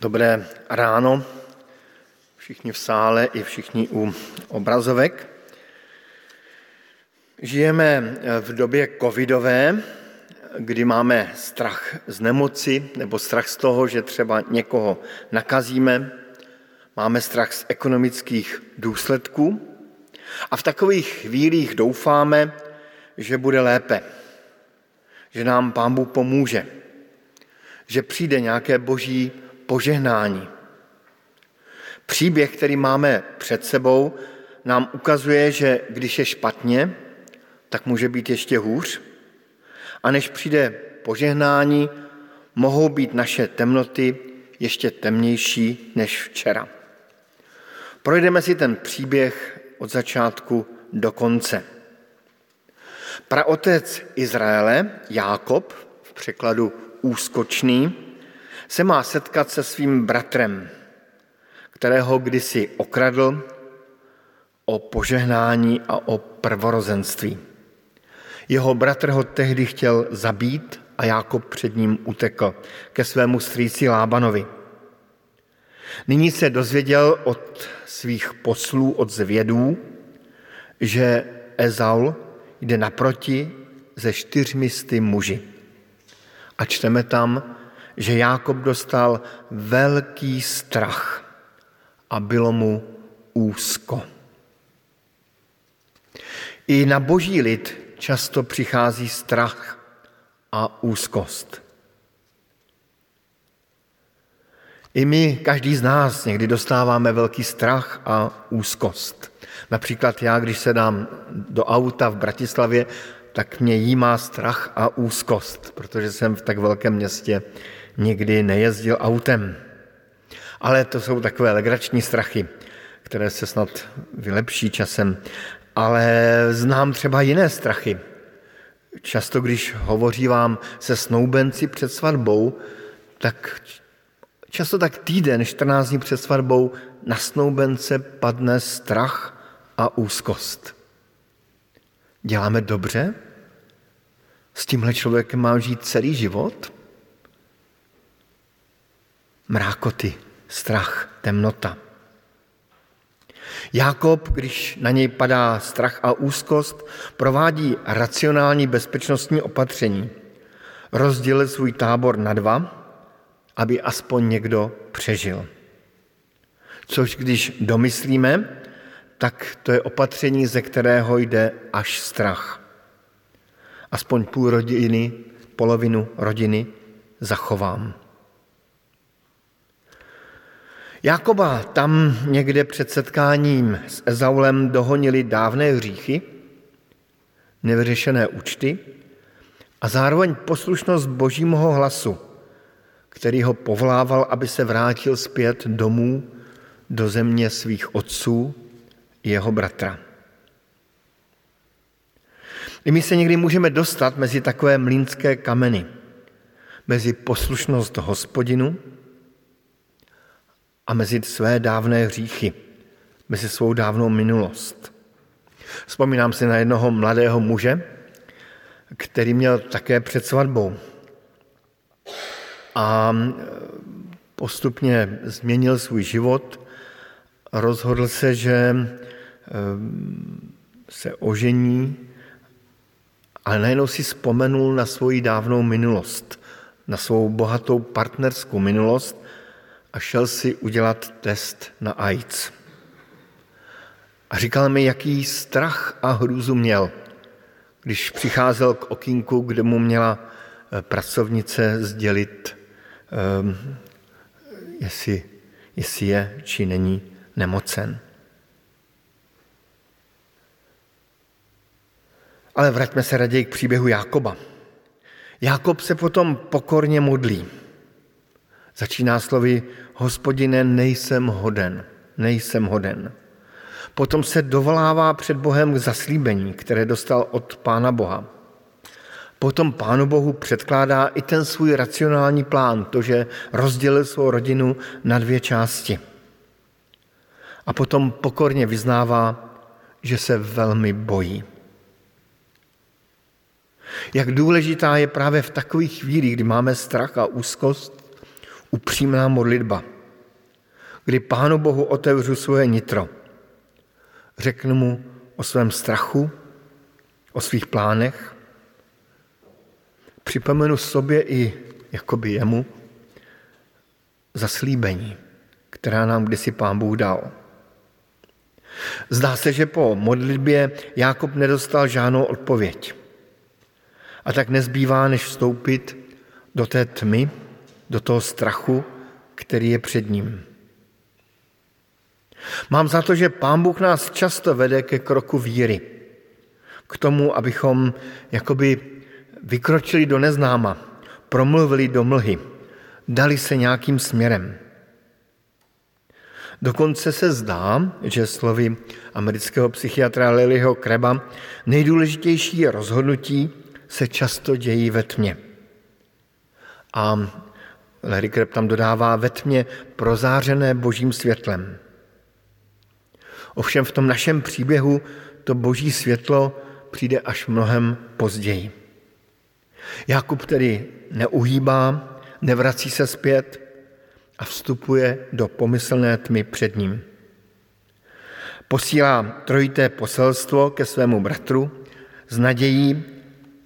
Dobré ráno, všichni v sále i všichni u obrazovek. Žijeme v době covidové, kdy máme strach z nemoci nebo strach z toho, že třeba někoho nakazíme, máme strach z ekonomických důsledků a v takových chvílích doufáme, že bude lépe, že nám Pán Bůh pomůže, že přijde nějaké boží požehnání. Příběh, který máme před sebou, nám ukazuje, že když je špatně, tak může být ještě hůř. A než přijde požehnání, mohou být naše temnoty ještě temnější než včera. Projdeme si ten příběh od začátku do konce. Praotec Izraele, Jákob, v překladu úskočný, se má setkat se svým bratrem, kterého kdysi okradl o požehnání a o prvorozenství. Jeho bratr ho tehdy chtěl zabít a Jákob před ním utekl ke svému strýci Lábanovi. Nyní se dozvěděl od svých poslů, od zvědů, že Ezaul jde naproti ze čtyřmi sty muži. A čteme tam, že Jákob dostal velký strach a bylo mu úzko. I na boží lid často přichází strach a úzkost. I my, každý z nás, někdy dostáváme velký strach a úzkost. Například já, když se dám do auta v Bratislavě, tak mě jímá strach a úzkost, protože jsem v tak velkém městě nikdy nejezdil autem. Ale to jsou takové legrační strachy, které se snad vylepší časem. Ale znám třeba jiné strachy. Často, když hovoří vám se snoubenci před svatbou, tak často tak týden, 14 dní před svatbou, na snoubence padne strach a úzkost. Děláme dobře? S tímhle člověkem mám žít celý život? Mrákoty, strach, temnota. Jákob, když na něj padá strach a úzkost, provádí racionální bezpečnostní opatření. Rozdělil svůj tábor na dva, aby aspoň někdo přežil. Což když domyslíme, tak to je opatření, ze kterého jde až strach. Aspoň půl rodiny, polovinu rodiny zachovám. Jakoba tam někde před setkáním s Ezaulem dohonili dávné hříchy, nevyřešené účty a zároveň poslušnost božímu hlasu, který ho povlával, aby se vrátil zpět domů do země svých otců, jeho bratra. I my se někdy můžeme dostat mezi takové mlínské kameny, mezi poslušnost hospodinu a mezi své dávné hříchy, mezi svou dávnou minulost. Vzpomínám si na jednoho mladého muže, který měl také před svatbou. A postupně změnil svůj život, rozhodl se, že se ožení, ale najednou si vzpomenul na svoji dávnou minulost, na svou bohatou partnerskou minulost a šel si udělat test na AIDS. A říkal mi, jaký strach a hrůzu měl, když přicházel k okinku, kde mu měla eh, pracovnice sdělit, um, jestli, jestli je či není nemocen. Ale vraťme se raději k příběhu Jákoba. Jákob se potom pokorně modlí. Začíná slovy, hospodine, nejsem hoden, nejsem hoden. Potom se dovolává před Bohem k zaslíbení, které dostal od Pána Boha. Potom Pánu Bohu předkládá i ten svůj racionální plán, to, že rozdělil svou rodinu na dvě části. A potom pokorně vyznává, že se velmi bojí. Jak důležitá je právě v takových chvílích, kdy máme strach a úzkost, upřímná modlitba, kdy Pánu Bohu otevřu svoje nitro. Řeknu mu o svém strachu, o svých plánech, připomenu sobě i jakoby jemu zaslíbení, která nám kdysi Pán Bůh dal. Zdá se, že po modlitbě Jákob nedostal žádnou odpověď. A tak nezbývá, než vstoupit do té tmy, do toho strachu, který je před ním. Mám za to, že Pán Bůh nás často vede ke kroku víry. K tomu, abychom jakoby vykročili do neznáma, promluvili do mlhy, dali se nějakým směrem. Dokonce se zdá, že slovy amerického psychiatra Lilyho Kreba nejdůležitější rozhodnutí se často dějí ve tmě. A Larry Kreb tam dodává ve tmě prozářené božím světlem. Ovšem v tom našem příběhu to boží světlo přijde až mnohem později. Jakub tedy neuhýbá, nevrací se zpět a vstupuje do pomyslné tmy před ním. Posílá trojité poselstvo ke svému bratru s nadějí,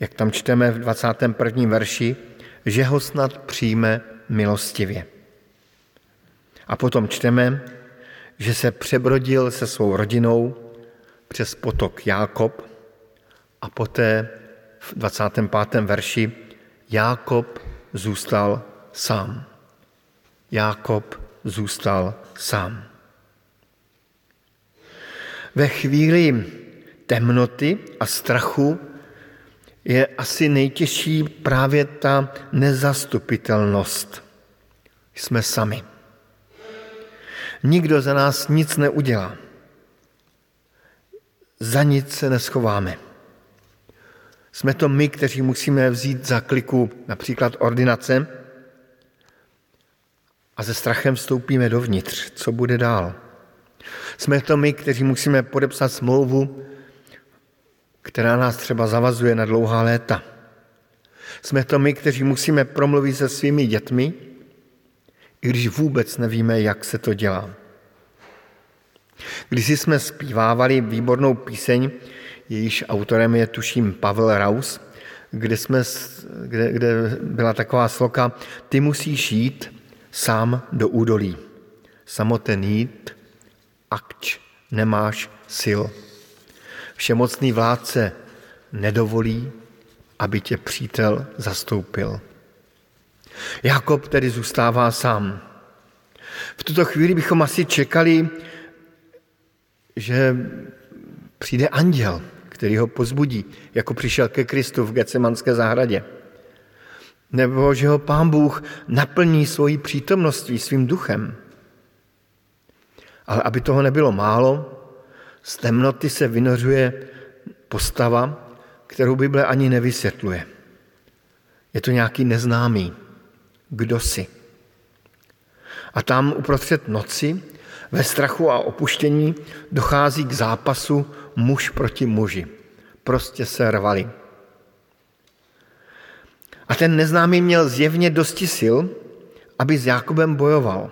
jak tam čteme v 21. verši, že ho snad přijme milostivě. A potom čteme, že se přebrodil se svou rodinou přes potok Jákob a poté v 25. verši Jákob zůstal sám. Jákob zůstal sám. Ve chvíli temnoty a strachu je asi nejtěžší právě ta nezastupitelnost. Jsme sami. Nikdo za nás nic neudělá. Za nic se neschováme. Jsme to my, kteří musíme vzít za kliku například ordinace a se strachem vstoupíme dovnitř. Co bude dál? Jsme to my, kteří musíme podepsat smlouvu, která nás třeba zavazuje na dlouhá léta. Jsme to my, kteří musíme promluvit se svými dětmi, i když vůbec nevíme, jak se to dělá. Když jsme zpívávali výbornou píseň, jejíž autorem je tuším Pavel Raus, kde, jsme, kde, kde byla taková sloka Ty musíš jít sám do údolí. Samoten jít, akč nemáš sil. Všemocný vládce nedovolí, aby tě přítel zastoupil. Jakob tedy zůstává sám. V tuto chvíli bychom asi čekali, že přijde anděl, který ho pozbudí, jako přišel ke Kristu v Gecemanské zahradě. Nebo že ho pán Bůh naplní svojí přítomností, svým duchem. Ale aby toho nebylo málo, z temnoty se vynořuje postava, kterou Bible ani nevysvětluje. Je to nějaký neznámý. Kdo si? A tam uprostřed noci, ve strachu a opuštění, dochází k zápasu muž proti muži. Prostě se rvali. A ten neznámý měl zjevně dosti sil, aby s Jakubem bojoval.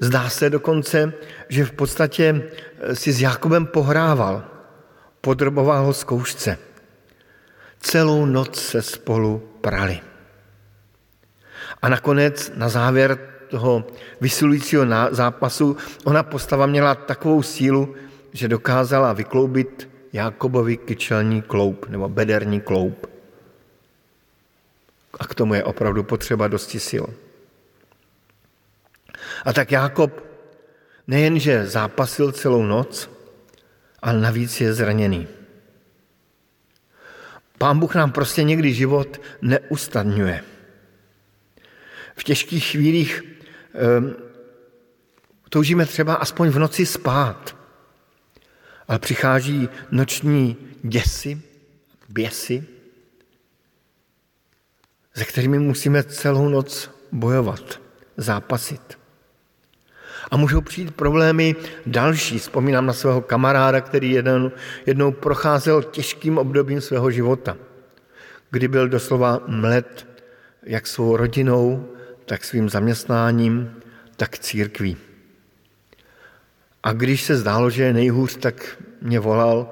Zdá se dokonce, že v podstatě eh, si s Jakubem pohrával, podroboval ho zkoušce. Celou noc se spolu prali. A nakonec, na závěr toho vysilujícího zápasu, ona postava měla takovou sílu, že dokázala vykloubit Jakobovi kyčelní kloup nebo bederní kloup. A k tomu je opravdu potřeba dosti sil. A tak Jákob nejenže zápasil celou noc, ale navíc je zraněný. Pán Bůh nám prostě někdy život neustadňuje. V těžkých chvílích um, toužíme třeba aspoň v noci spát, ale přichází noční děsy, běsy, se kterými musíme celou noc bojovat, zápasit. A můžou přijít problémy další. Vzpomínám na svého kamaráda, který jednou, jednou procházel těžkým obdobím svého života, kdy byl doslova mlet jak svou rodinou, tak svým zaměstnáním, tak církví. A když se zdálo, že je nejhůř, tak mě volal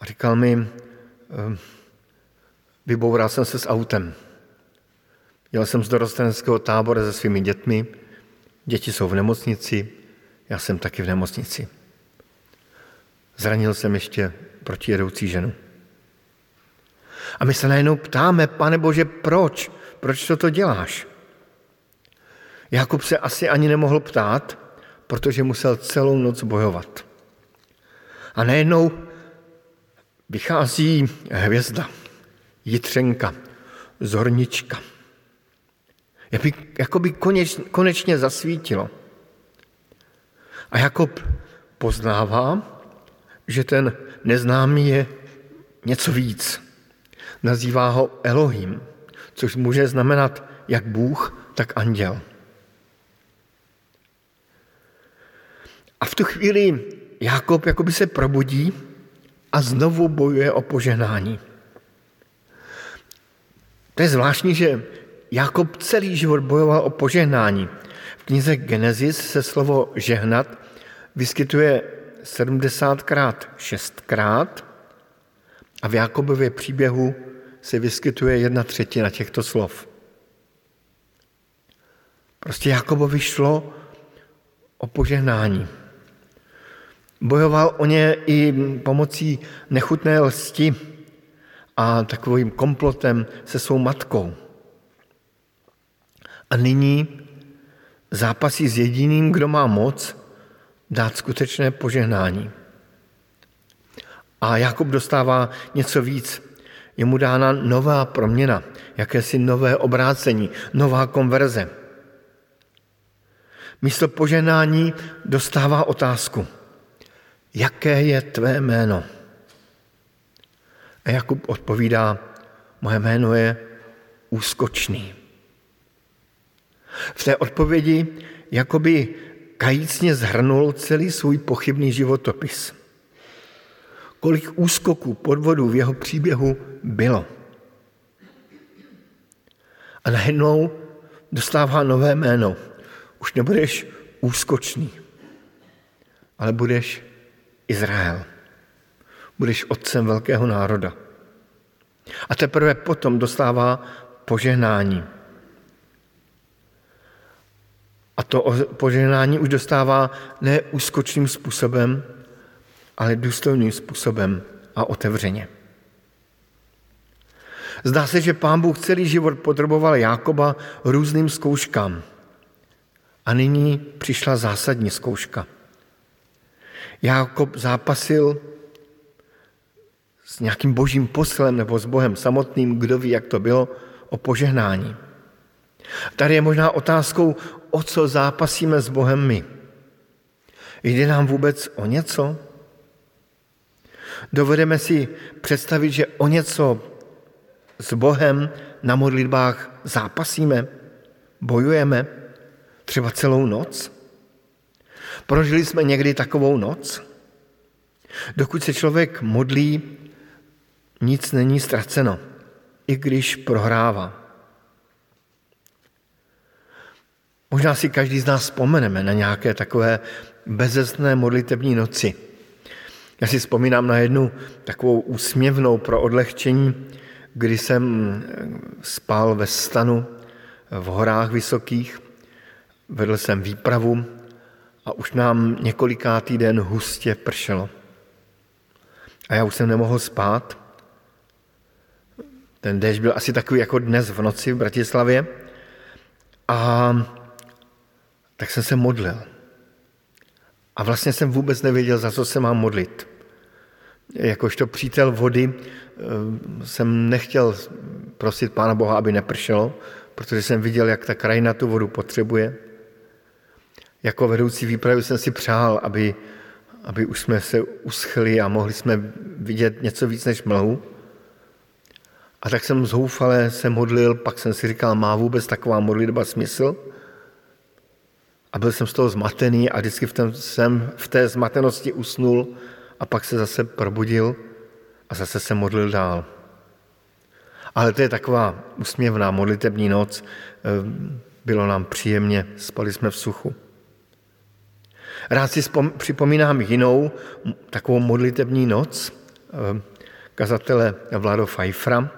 a říkal mi, ehm, vyboural jsem se s autem. Jel jsem z dorostenského tábora se svými dětmi, děti jsou v nemocnici, já jsem taky v nemocnici. Zranil jsem ještě protijedoucí ženu. A my se najednou ptáme, pane Bože, proč? Proč to to děláš? Jakub se asi ani nemohl ptát, protože musel celou noc bojovat. A najednou vychází hvězda, jitřenka, zornička. Jakoby, jakoby koneč, konečně zasvítilo. A Jakob poznává, že ten neznámý je něco víc. Nazývá ho Elohim, což může znamenat jak Bůh, tak anděl. A v tu chvíli Jakob jakoby se probudí a znovu bojuje o požehnání. To je zvláštní, že Jakob celý život bojoval o požehnání. V knize Genesis se slovo žehnat vyskytuje 70krát, 6krát a v Jakobově příběhu se vyskytuje jedna třetina těchto slov. Prostě Jakobovi šlo o požehnání. Bojoval o ně i pomocí nechutné lsti a takovým komplotem se svou matkou. A nyní zápasí s jediným, kdo má moc dát skutečné požehnání. A Jakub dostává něco víc. Je mu dána nová proměna, jakési nové obrácení, nová konverze. Místo poženání dostává otázku jaké je tvé jméno? A Jakub odpovídá, moje jméno je úskočný. V té odpovědi jakoby kajícně zhrnul celý svůj pochybný životopis. Kolik úskoků, podvodů v jeho příběhu bylo. A najednou dostává nové jméno. Už nebudeš úskočný, ale budeš Izrael. Budeš otcem velkého národa. A teprve potom dostává požehnání. A to požehnání už dostává ne úskočným způsobem, ale důstojným způsobem a otevřeně. Zdá se, že pán Bůh celý život podroboval Jákoba různým zkouškám. A nyní přišla zásadní zkouška – Jákob zápasil s nějakým božím poslem nebo s Bohem samotným, kdo ví, jak to bylo, o požehnání. Tady je možná otázkou, o co zápasíme s Bohem my. Jde nám vůbec o něco? Dovedeme si představit, že o něco s Bohem na modlitbách zápasíme, bojujeme, třeba celou noc? Prožili jsme někdy takovou noc? Dokud se člověk modlí, nic není ztraceno, i když prohrává. Možná si každý z nás vzpomeneme na nějaké takové bezesné modlitební noci. Já si vzpomínám na jednu takovou úsměvnou pro odlehčení, kdy jsem spal ve stanu v horách vysokých, vedl jsem výpravu a už nám několikátý den hustě pršelo. A já už jsem nemohl spát. Ten déšť byl asi takový jako dnes v noci v Bratislavě. A tak jsem se modlil. A vlastně jsem vůbec nevěděl, za co se mám modlit. Jakožto přítel vody eh, jsem nechtěl prosit Pána Boha, aby nepršelo, protože jsem viděl, jak ta krajina tu vodu potřebuje. Jako vedoucí výpravy jsem si přál, aby, aby už jsme se uschli a mohli jsme vidět něco víc než mlhu. A tak jsem zoufale se modlil, pak jsem si říkal, má vůbec taková modlitba smysl? A byl jsem z toho zmatený a vždycky v tom, jsem v té zmatenosti usnul a pak se zase probudil a zase se modlil dál. Ale to je taková usměvná modlitební noc. Ehm, bylo nám příjemně, spali jsme v suchu. Rád si připomínám jinou takovou modlitební noc eh, kazatele Vlado Pfeiffera,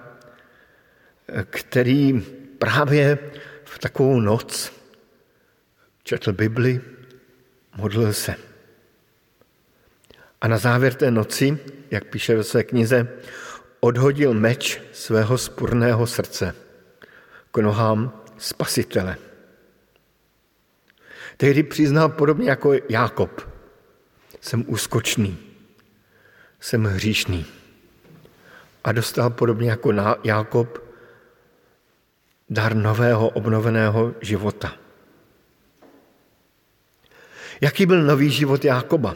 který právě v takovou noc četl Bibli, modlil se. A na závěr té noci, jak píše ve své knize, odhodil meč svého spurného srdce k nohám spasitele. Tehdy přiznal podobně jako Jákob. Jsem úskočný, jsem hříšný. A dostal podobně jako Jákob dar nového, obnoveného života. Jaký byl nový život Jákoba?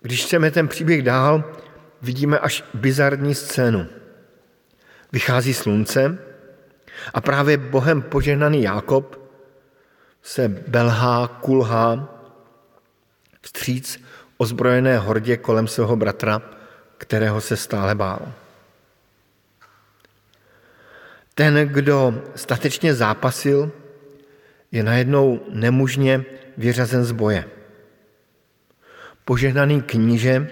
Když chceme ten příběh dál, vidíme až bizarní scénu. Vychází slunce a právě Bohem požehnaný Jákob se belhá, kulhá vstříc ozbrojené hordě kolem svého bratra, kterého se stále bál. Ten, kdo statečně zápasil, je najednou nemužně vyřazen z boje. Požehnaný kníže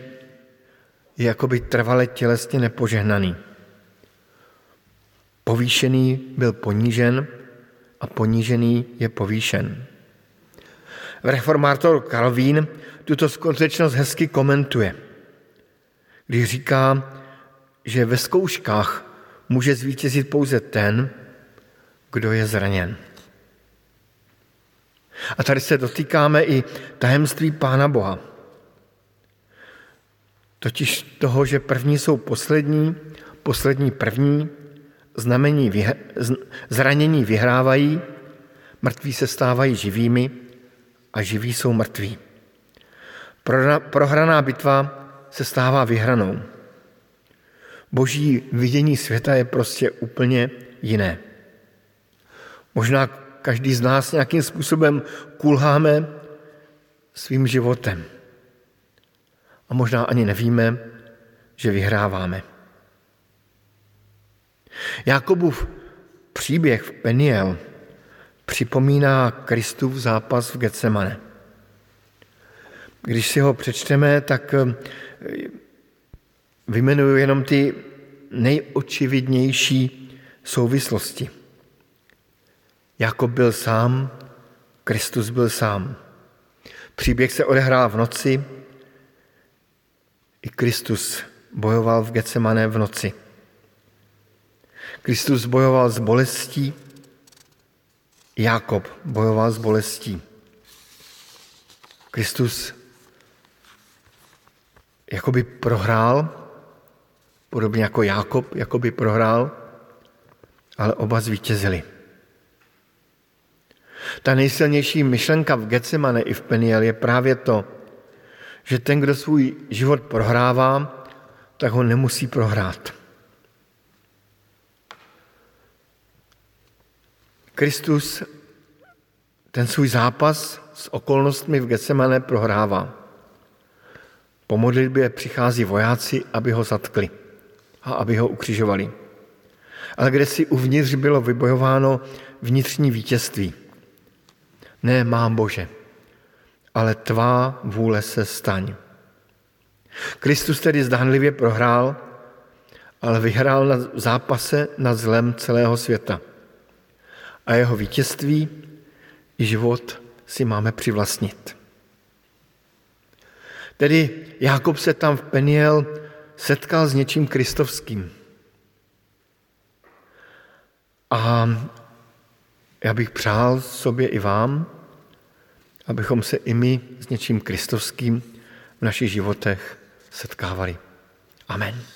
je jakoby trvale tělesně nepožehnaný. Povýšený byl ponížen a ponížený je povýšen. Reformátor Calvín tuto skutečnost hezky komentuje, když říká, že ve zkouškách může zvítězit pouze ten, kdo je zraněn. A tady se dotýkáme i tajemství Pána Boha. Totiž toho, že první jsou poslední, poslední první, znamení vyhr- zranění vyhrávají, mrtví se stávají živými a živí jsou mrtví. Prohraná bitva se stává vyhranou. Boží vidění světa je prostě úplně jiné. Možná každý z nás nějakým způsobem kulháme svým životem. A možná ani nevíme, že vyhráváme. Jakobův příběh v Peniel připomíná Kristův zápas v Getsemane. Když si ho přečteme, tak eh, vymenuju jenom ty nejočividnější souvislosti. Jakob byl sám, Kristus byl sám. Příběh se odehrál v noci, i Kristus bojoval v Getsemane v noci. Kristus bojoval s bolestí, Jakob bojoval s bolestí. Kristus jakoby prohrál, podobně jako Jakob jakoby prohrál, ale oba zvítězili. Ta nejsilnější myšlenka v Getsemane i v Peniel je právě to, že ten, kdo svůj život prohrává, tak ho nemusí prohrát. Kristus ten svůj zápas s okolnostmi v Getsemane prohrává. Po modlitbě přichází vojáci, aby ho zatkli a aby ho ukřižovali. Ale kde si uvnitř bylo vybojováno vnitřní vítězství. Ne, mám Bože, ale tvá vůle se staň. Kristus tedy zdánlivě prohrál, ale vyhrál na zápase nad zlem celého světa. A jeho vítězství i život si máme přivlastnit. Tedy Jákob se tam v Peniel setkal s něčím kristovským. A já bych přál sobě i vám, abychom se i my s něčím kristovským v našich životech setkávali. Amen.